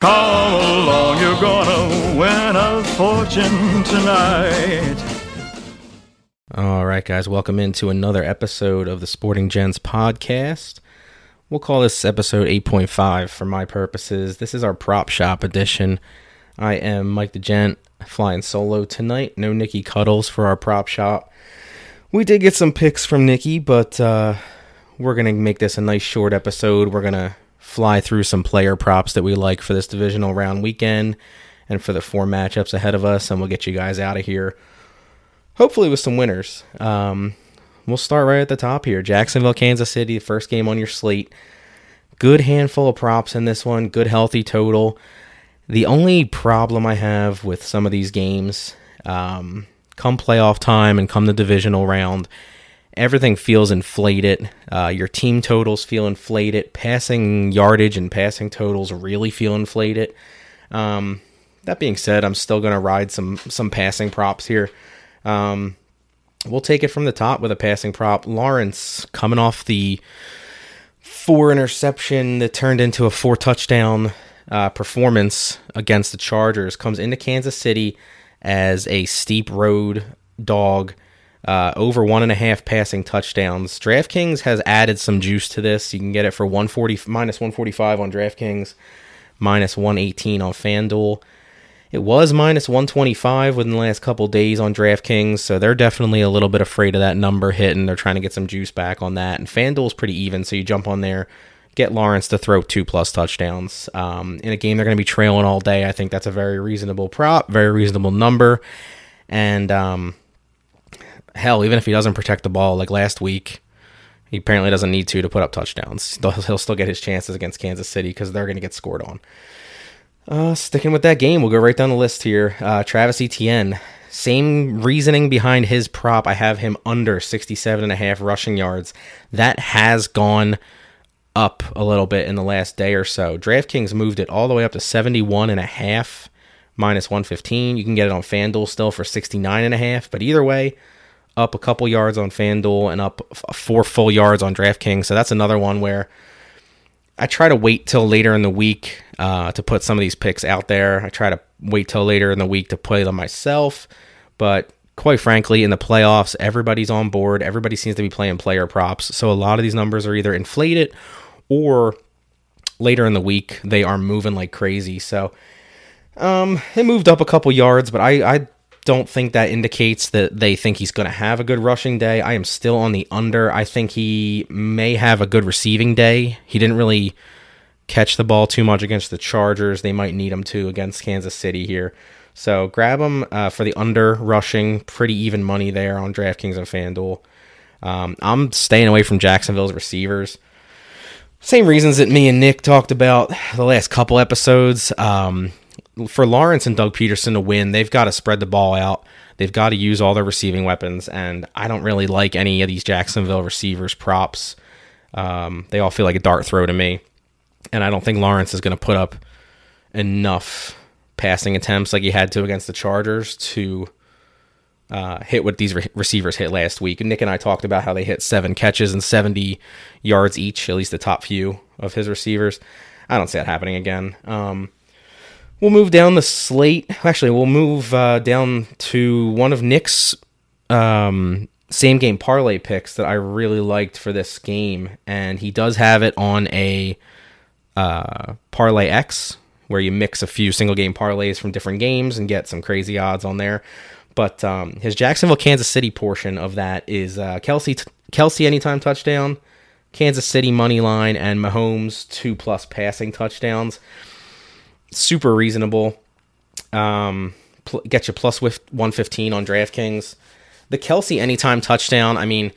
Come along, you're gonna win a fortune tonight. All right, guys, welcome into another episode of the Sporting Gents podcast. We'll call this episode 8.5 for my purposes. This is our prop shop edition. I am Mike the Gent, flying solo tonight. No Nikki Cuddles for our prop shop. We did get some picks from Nikki, but uh, we're going to make this a nice short episode. We're going to fly through some player props that we like for this divisional round weekend and for the four matchups ahead of us, and we'll get you guys out of here. Hopefully, with some winners. Um, we'll start right at the top here Jacksonville, Kansas City, the first game on your slate. Good handful of props in this one, good healthy total. The only problem I have with some of these games, um, come playoff time and come the divisional round, everything feels inflated. Uh, your team totals feel inflated. Passing yardage and passing totals really feel inflated. Um, that being said, I'm still going to ride some some passing props here. Um, we'll take it from the top with a passing prop. Lawrence coming off the four interception that turned into a four touchdown uh, performance against the Chargers comes into Kansas City as a steep road dog uh, over one and a half passing touchdowns. DraftKings has added some juice to this. You can get it for 140 minus 145 on DraftKings, minus 118 on FanDuel. It was minus 125 within the last couple days on DraftKings, so they're definitely a little bit afraid of that number hitting. They're trying to get some juice back on that. And FanDuel's pretty even, so you jump on there, get Lawrence to throw two plus touchdowns. Um, in a game they're going to be trailing all day, I think that's a very reasonable prop, very reasonable number. And um, hell, even if he doesn't protect the ball like last week, he apparently doesn't need to to put up touchdowns. He'll still get his chances against Kansas City because they're going to get scored on. Uh, sticking with that game, we'll go right down the list here. Uh, Travis Etienne, same reasoning behind his prop. I have him under 67 and a half rushing yards. That has gone up a little bit in the last day or so. DraftKings moved it all the way up to 71 and a half minus 115. You can get it on FanDuel still for 69 and a half, but either way, up a couple yards on FanDuel and up four full yards on DraftKings. So that's another one where I try to wait till later in the week uh, to put some of these picks out there. I try to wait till later in the week to play them myself. But quite frankly, in the playoffs, everybody's on board. Everybody seems to be playing player props. So a lot of these numbers are either inflated or later in the week they are moving like crazy. So um, it moved up a couple yards, but I, I don't think that indicates that they think he's going to have a good rushing day. I am still on the under. I think he may have a good receiving day. He didn't really catch the ball too much against the Chargers. They might need him to against Kansas City here. So grab him uh, for the under rushing. Pretty even money there on DraftKings and FanDuel. Um, I'm staying away from Jacksonville's receivers. Same reasons that me and Nick talked about the last couple episodes. Um, for Lawrence and Doug Pederson to win, they've got to spread the ball out. They've got to use all their receiving weapons, and I don't really like any of these Jacksonville receivers props. Um, they all feel like a dart throw to me, and I don't think Lawrence is going to put up enough passing attempts like he had to against the Chargers to uh, hit what these re- receivers hit last week. Nick and I talked about how they hit seven catches and 70 yards each, at least the top few of his receivers. I don't see that happening again. Um, We'll move down the slate. Actually, we'll move uh, down to one of Nick's um, same game parlay picks that I really liked for this game, and he does have it on a uh, parlay X where you mix a few single game parlays from different games and get some crazy odds on there. But um, his Jacksonville Kansas City portion of that is uh, Kelce t- Kelce anytime touchdown, Kansas City money line, and Mahomes two plus passing touchdowns super reasonable. Um, pl- get you plus with 115 on DraftKings. The Kelce anytime touchdown, I mean,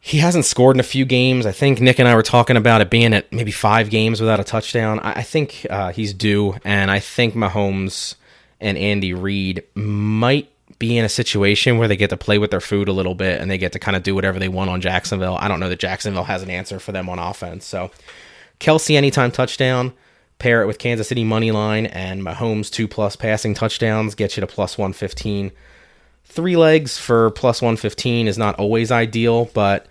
he hasn't scored in a few games. I think Nick and I were talking about it being at maybe five games without a touchdown. I, I think uh, he's due, and I think Mahomes and Andy Reid might be in a situation where they get to play with their food a little bit and they get to kind of do whatever they want on Jacksonville. I don't know that Jacksonville has an answer for them on offense. So, Kelce anytime touchdown pair it with Kansas City money line and Mahomes two plus passing touchdowns get you to plus 115. Three legs for plus 115 is not always ideal, but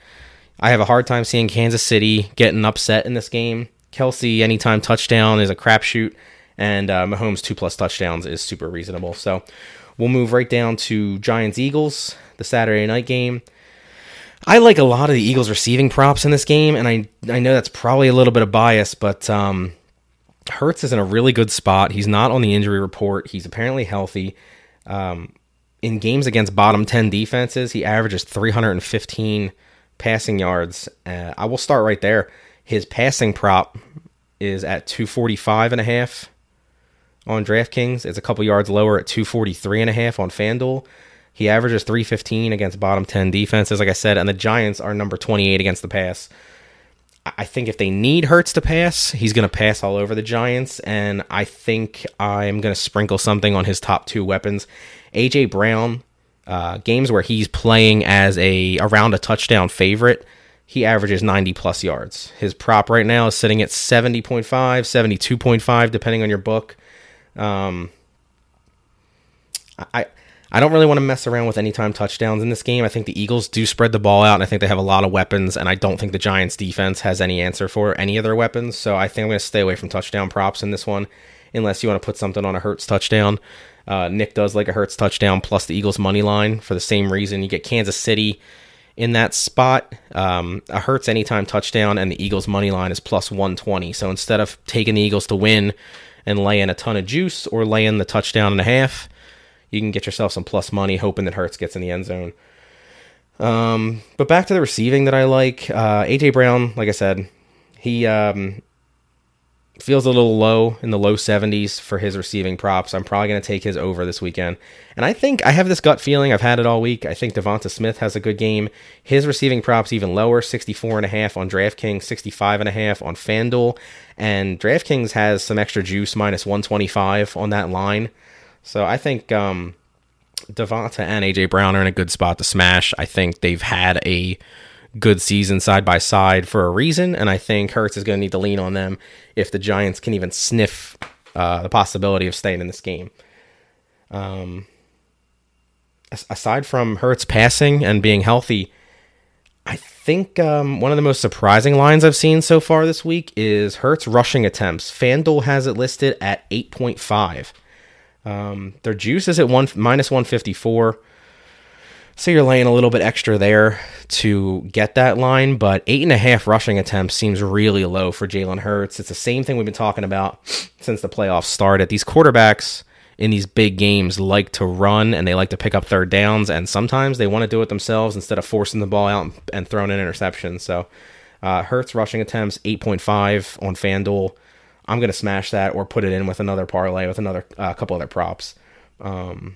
I have a hard time seeing Kansas City getting upset in this game. Kelce anytime touchdown is a crapshoot, and uh, Mahomes two plus touchdowns is super reasonable. So we'll move right down to Giants Eagles, the Saturday night game. I like a lot of the Eagles receiving props in this game, and I I know that's probably a little bit of bias, but um, Hurts is in a really good spot. He's not on the injury report. He's apparently healthy. Um, in games against bottom 10 defenses, he averages 315 passing yards. Uh, I will start right there. His passing prop is at 245 and a half on DraftKings. It's a couple yards lower at 243 and a half on FanDuel. He averages 315 against bottom 10 defenses, like I said, and the Giants are number 28 against the pass. I think if they need Hurts to pass, he's going to pass all over the Giants, and I think I'm going to sprinkle something on his top two weapons. AJ Brown, uh, games where he's playing as a around a touchdown favorite, he averages 90 plus yards. His prop right now is sitting at 70.5, 72.5, depending on your book. Um, I I don't really want to mess around with anytime touchdowns in this game. I think the Eagles do spread the ball out, and I think they have a lot of weapons, and I don't think the Giants' defense has any answer for any of their weapons. So I think I'm going to stay away from touchdown props in this one, unless you want to put something on a Hurts touchdown. Uh, Nick does like a Hurts touchdown plus the Eagles' money line for the same reason. You get Kansas City in that spot. Um, a Hurts anytime touchdown, and the Eagles' money line is plus 120. So instead of taking the Eagles to win and laying a ton of juice or laying the touchdown and a half, you can get yourself some plus money, hoping that Hurts gets in the end zone. Um, but back to the receiving that I like. Uh, AJ Brown, like I said, he um, feels a little low in the low 70s for his receiving props. I'm probably going to take his over this weekend. And I think I have this gut feeling. I've had it all week. I think Devonta Smith has a good game. His receiving props even lower, 64 and a half on DraftKings, 65 and a half on FanDuel. And DraftKings has some extra juice minus 125 on that line. So I think um, Devonta and AJ Brown are in a good spot to smash. I think they've had a good season side by side for a reason, and I think Hurts is going to need to lean on them if the Giants can even sniff uh, the possibility of staying in this game. Um, aside from Hurts passing and being healthy, I think um, one of the most surprising lines I've seen so far this week is Hurts rushing attempts. FanDuel has it listed at 8.5. Um, their juice is at one minus 154. So you're laying a little bit extra there to get that line, but eight and a half rushing attempts seems really low for Jalen Hurts. It's the same thing we've been talking about since the playoffs started. These quarterbacks in these big games like to run and they like to pick up third downs, and sometimes they want to do it themselves instead of forcing the ball out and throwing an interception. So uh, Hurts rushing attempts 8.5 on FanDuel. I'm gonna smash that or put it in with another parlay with another a uh, couple other props. Um,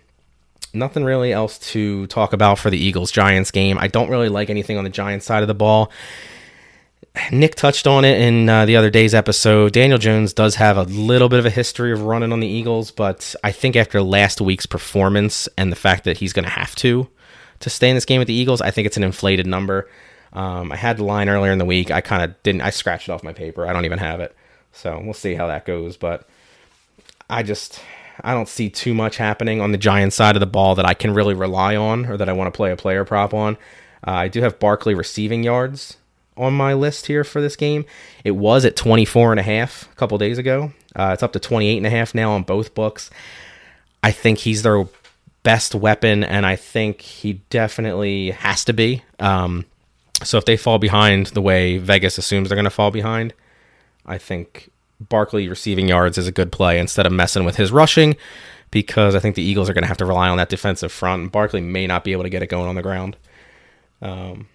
nothing really else to talk about for the Eagles Giants game. I don't really like anything on the Giants side of the ball. Nick touched on it in uh, the other day's episode. Daniel Jones does have a little bit of a history of running on the Eagles, but I think after last week's performance and the fact that he's going to have to to stay in this game with the Eagles, I think it's an inflated number. Um, I had the line earlier in the week. I kind of didn't. I scratched it off my paper. I don't even have it. So we'll see how that goes. But I just I don't see too much happening on the Giants side of the ball that I can really rely on or that I want to play a player prop on. Uh, I do have Barkley receiving yards on my list here for this game. It was at 24 and a half a couple days ago. Uh, it's up to 28 and a half now on both books. I think he's their best weapon, and I think he definitely has to be. Um, so if they fall behind the way Vegas assumes they're going to fall behind, I think Barkley receiving yards is a good play instead of messing with his rushing because I think the Eagles are going to have to rely on that defensive front. And Barkley may not be able to get it going on the ground. Um,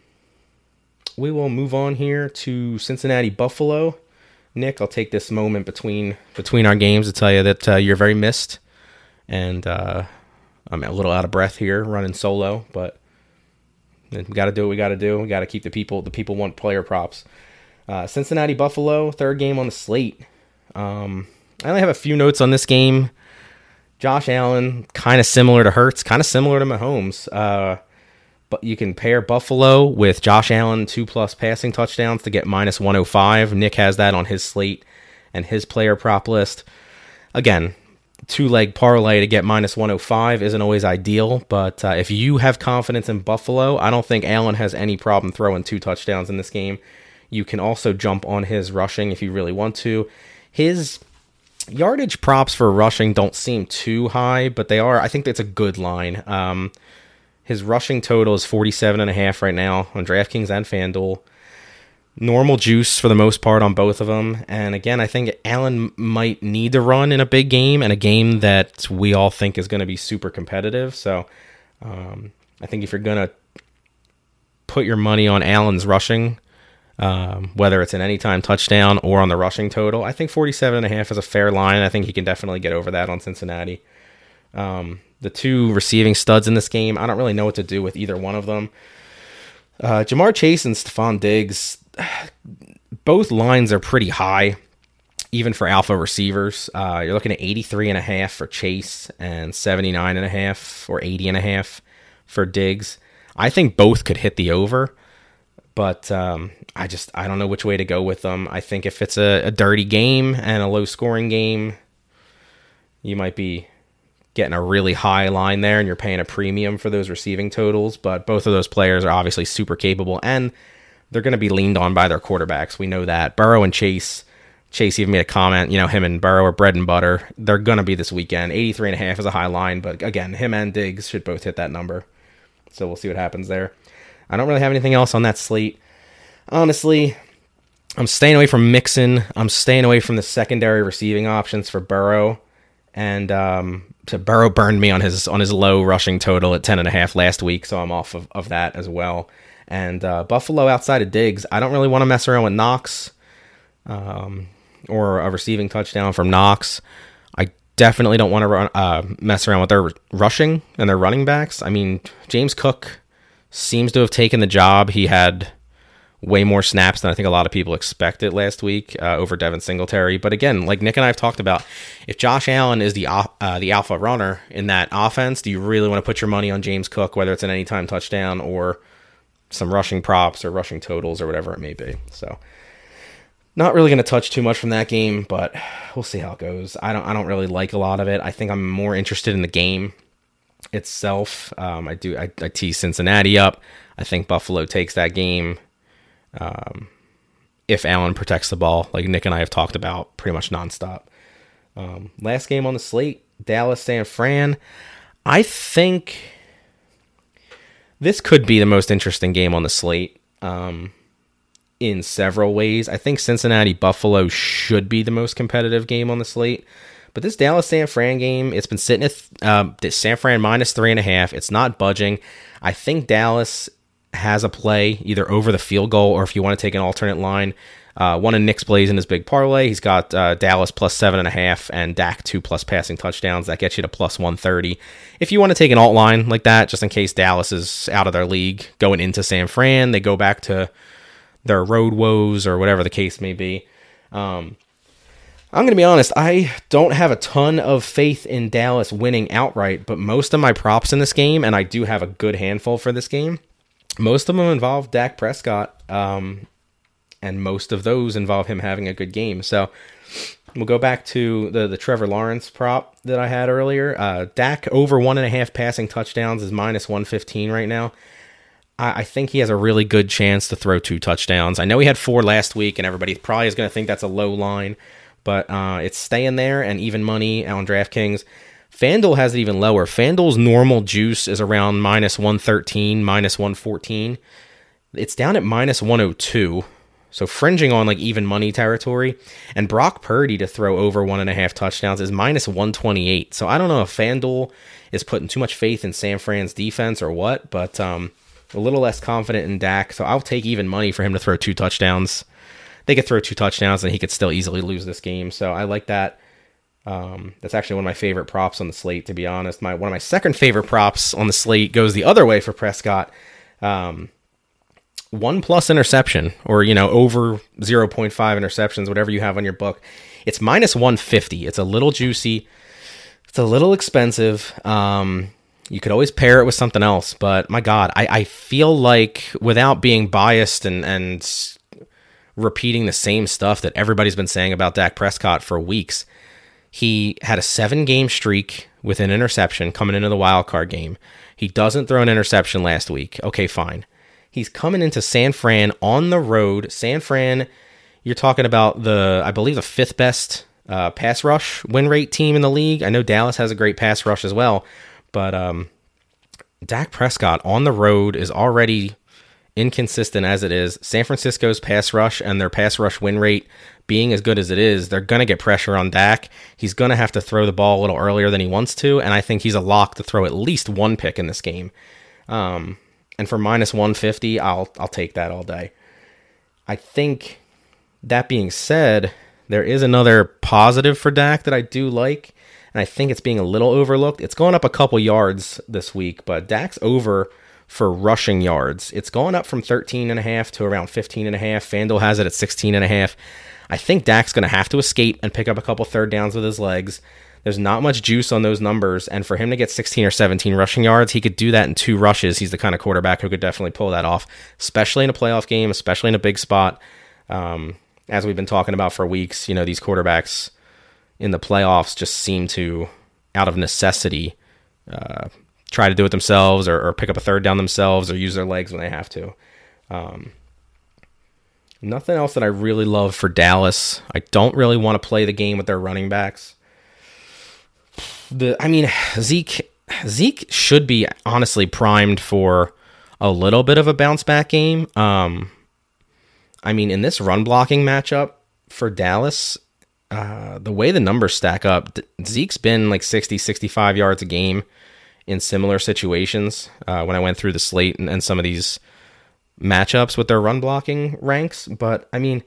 we will move on here to Cincinnati Buffalo. Nick, I'll take this moment between between our games to tell you that uh, you're very missed, and uh, I'm a little out of breath here running solo, but we got to do what we got to do. We got to keep the people. The people want player props. Uh, Cincinnati Buffalo, third game on the slate. Um, I only have a few notes on this game. Josh Allen, kind of similar to Hurts, kind of similar to Mahomes. Uh, but you can pair Buffalo with Josh Allen, two plus passing touchdowns to get minus 105. Nick has that on his slate and his player prop list. Again, two leg parlay to get minus 105 isn't always ideal, but uh, if you have confidence in Buffalo, I don't think Allen has any problem throwing two touchdowns in this game. You can also jump on his rushing if you really want to. His yardage props for rushing don't seem too high, but they are. I think that's a good line. Um, his rushing total is 47 and a half right now on DraftKings and FanDuel. Normal juice for the most part on both of them. And again, I think Allen might need to run in a big game and a game that we all think is going to be super competitive. So um, I think if you're going to put your money on Allen's rushing, um, whether it's an anytime touchdown or on the rushing total. I think 47 and a half is a fair line. I think he can definitely get over that on Cincinnati. Um, the two receiving studs in this game, I don't really know what to do with either one of them. Uh, Ja'Marr Chase and Stefon Diggs, both lines are pretty high, even for alpha receivers. Uh, you're looking at 83 and a half for Chase and 79 and a half or 80 and a half for Diggs. I think both could hit the over but um, I just I don't know which way to go with them. I think if it's a, a dirty game and a low scoring game, you might be getting a really high line there, and you're paying a premium for those receiving totals. But both of those players are obviously super capable, and they're going to be leaned on by their quarterbacks. We know that Burrow and Chase. Chase even made a comment, you know, him and Burrow are bread and butter. They're going to be this weekend. 83 and a half is a high line, but again, him and Diggs should both hit that number. So we'll see what happens there. I don't really have anything else on that slate. Honestly, I'm staying away from Mixon. I'm staying away from the secondary receiving options for Burrow. And um, so Burrow burned me on his on his low rushing total at ten and a half last week, so I'm off of, of that as well. And uh, Buffalo outside of Diggs, I don't really want to mess around with Knox um, or a receiving touchdown from Knox. I definitely don't want to run, uh, mess around with their rushing and their running backs. I mean, James Cook seems to have taken the job. He had way more snaps than I think a lot of people expected last week uh, over Devin Singletary. But again, like Nick and I have talked about, if Josh Allen is the uh, the alpha runner in that offense, do you really want to put your money on James Cook, whether it's an anytime touchdown or some rushing props or rushing totals or whatever it may be? So. Not really going to touch too much from that game, but we'll see how it goes. I don't. I don't really like a lot of it. I think I'm more interested in the game itself. Um, I do. I, I tease Cincinnati up. I think Buffalo takes that game. Um, if Allen protects the ball, like Nick and I have talked about pretty much nonstop. Um, last game on the slate, Dallas San Fran. I think this could be the most interesting game on the slate um, in several ways. I think Cincinnati Buffalo should be the most competitive game on the slate. But this Dallas San Fran game, it's been sitting at um, San Fran minus three and a half. It's not budging. I think Dallas has a play either over the field goal or if you want to take an alternate line. Uh, one of Nick's plays in his big parlay. He's got uh, Dallas plus seven and a half and Dak two plus passing touchdowns. That gets you to plus 130. If you want to take an alt line like that, just in case Dallas is out of their league going into San Fran, they go back to their road woes or whatever the case may be. Um, I'm going to be honest, I don't have a ton of faith in Dallas winning outright, but most of my props in this game, and I do have a good handful for this game, most of them involve Dak Prescott, um, and most of those involve him having a good game. So we'll go back to the, the Trevor Lawrence prop that I had earlier. Uh, Dak over one and a half passing touchdowns is minus 115 right now. I, I think he has a really good chance to throw two touchdowns. I know he had four last week, and everybody probably is going to think that's a low line but uh, it's staying there and even money on DraftKings. FanDuel has it even lower. FanDuel's normal juice is around minus 113, minus 114. It's down at minus 102. So fringing on like even money territory. And Brock Purdy to throw over one and a half touchdowns is minus 128. So I don't know if FanDuel is putting too much faith in San Fran's defense or what, but um, a little less confident in Dak. So I'll take even money for him to throw two touchdowns they could throw two touchdowns and he could still easily lose this game. So I like that. Um, that's actually one of my favorite props on the slate, to be honest. My one of my second favorite props on the slate goes the other way for Prescott. Um, one plus interception, or you know, over 0.5 interceptions, whatever you have on your book. It's minus 150. It's a little juicy. It's a little expensive. Um, you could always pair it with something else, but my God, I, I feel like without being biased and and repeating the same stuff that everybody's been saying about Dak Prescott for weeks. He had a seven game streak with an interception coming into the wild card game. He doesn't throw an interception last week. Okay, fine. He's coming into San Fran on the road. San Fran, you're talking about the, I believe, the fifth best uh, pass rush win rate team in the league. I know Dallas has a great pass rush as well, but um, Dak Prescott on the road is already inconsistent as it is. San Francisco's pass rush and their pass rush win rate being as good as it is, they're going to get pressure on Dak. He's going to have to throw the ball a little earlier than he wants to, and I think he's a lock to throw at least one pick in this game. Um, and for minus 150, I'll I'll take that all day. I think that being said, there is another positive for Dak that I do like, and I think it's being a little overlooked. It's going up a couple yards this week, but Dak's over for rushing yards. It's going up from 13 and a half to around 15 and a half. FanDuel has it at 16 and a half. I think Dak's going to have to escape and pick up a couple third downs with his legs. There's not much juice on those numbers, and for him to get 16 or 17 rushing yards, he could do that in two rushes. He's the kind of quarterback who could definitely pull that off, especially in a playoff game, especially in a big spot. Um, as we've been talking about for weeks, you know, these quarterbacks in the playoffs just seem to, out of necessity, uh, try to do it themselves or, or, pick up a third down themselves or use their legs when they have to. Um, nothing else that I really love for Dallas. I don't really want to play the game with their running backs. The I mean Zeke Zeke should be honestly primed for a little bit of a bounce back game. Um, I mean, in this run blocking matchup for Dallas, uh, the way the numbers stack up, Zeke's been like 60, 65 yards a game in similar situations uh, when I went through the slate and, and some of these matchups with their run blocking ranks. But I mean,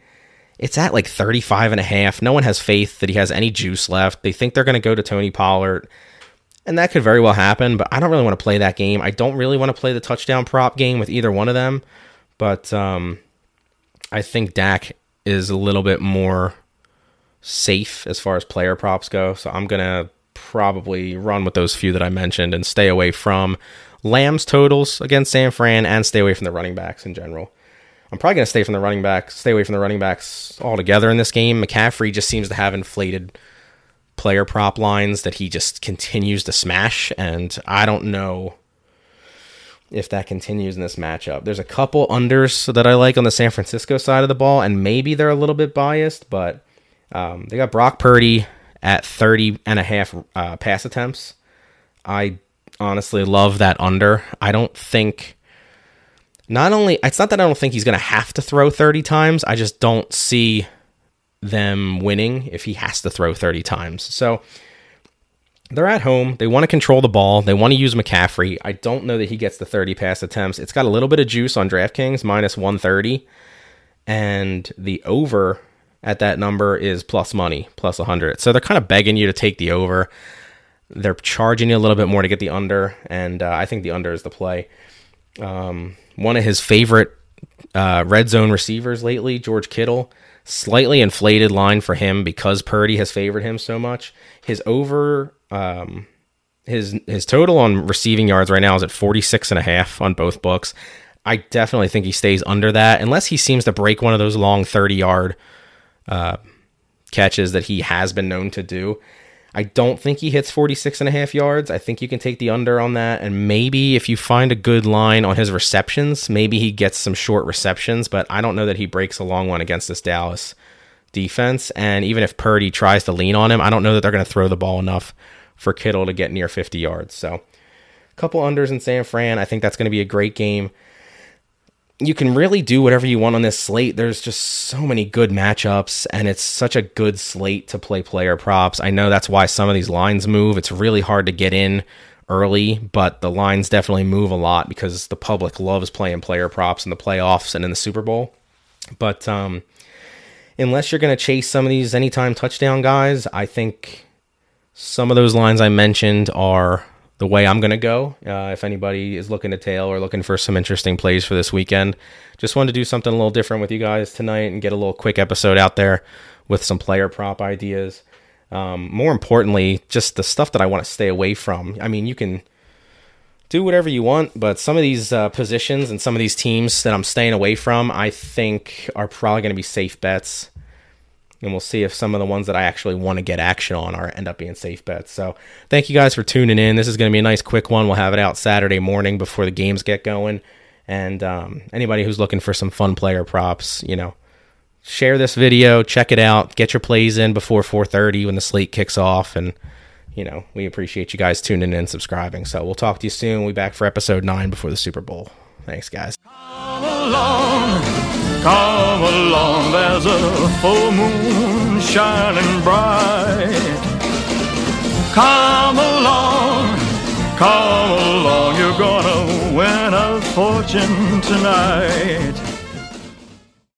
it's at like 35 and a half. No one has faith that he has any juice left. They think they're going to go to Tony Pollard. And that could very well happen, but I don't really want to play that game. I don't really want to play the touchdown prop game with either one of them. But um, I think Dak is a little bit more safe as far as player props go. So I'm going to probably run with those few that I mentioned and stay away from Lamb's totals against San Fran and stay away from the running backs in general. I'm probably going to stay from the running backs, stay away from the running backs altogether in this game. McCaffrey just seems to have inflated player prop lines that he just continues to smash, and I don't know if that continues in this matchup. There's a couple unders that I like on the San Francisco side of the ball, and maybe they're a little bit biased, but um, they got Brock Purdy at 30 and a half uh, pass attempts. I honestly love that under. I don't think. Not only, it's not that I don't think he's going to have to throw 30 times. I just don't see them winning if he has to throw 30 times. So they're at home. They want to control the ball. They want to use McCaffrey. I don't know that he gets the 30 pass attempts. It's got a little bit of juice on DraftKings, minus 130. And the over at that number is plus money, plus 100. So they're kind of begging you to take the over. They're charging you a little bit more to get the under. And uh, I think the under is the play. Um, one of his favorite uh, red zone receivers lately, George Kittle, slightly inflated line for him because Purdy has favored him so much. His over um, his his total on receiving yards right now is at 46 and a half on both books. I definitely think he stays under that unless he seems to break one of those long 30 yard uh, catches that he has been known to do. I don't think he hits 46 and a half yards. I think you can take the under on that. And maybe if you find a good line on his receptions, maybe he gets some short receptions, but I don't know that he breaks a long one against this Dallas defense. And even if Purdy tries to lean on him, I don't know that they're going to throw the ball enough for Kittle to get near 50 yards. So, a couple unders in San Fran. I think that's going to be a great game. You can really do whatever you want on this slate. There's just so many good matchups, and it's such a good slate to play player props. I know that's why some of these lines move. It's really hard to get in early, but the lines definitely move a lot because the public loves playing player props in the playoffs and in the Super Bowl. But um, unless you're going to chase some of these anytime touchdown guys, I think some of those lines I mentioned are the way I'm going to go. Uh, if anybody is looking to tail or looking for some interesting plays for this weekend, just wanted to do something a little different with you guys tonight and get a little quick episode out there with some player prop ideas. Um, more importantly, just the stuff that I want to stay away from. I mean, you can do whatever you want, but some of these uh, positions and some of these teams that I'm staying away from, I think are probably going to be safe bets and we'll see if some of the ones that I actually want to get action on are end up being safe bets. So thank you guys for tuning in. This is going to be a nice quick one. We'll have it out Saturday morning before the games get going. And um, anybody who's looking for some fun player props, you know, share this video, check it out, get your plays in before 4:30 when the slate kicks off, and you know we appreciate you guys tuning in, and subscribing. So we'll talk to you soon. We'll be back for episode nine before the Super Bowl. Thanks, guys. Come along, there's a full moon shining bright. Come along, come along, you're gonna win a fortune tonight.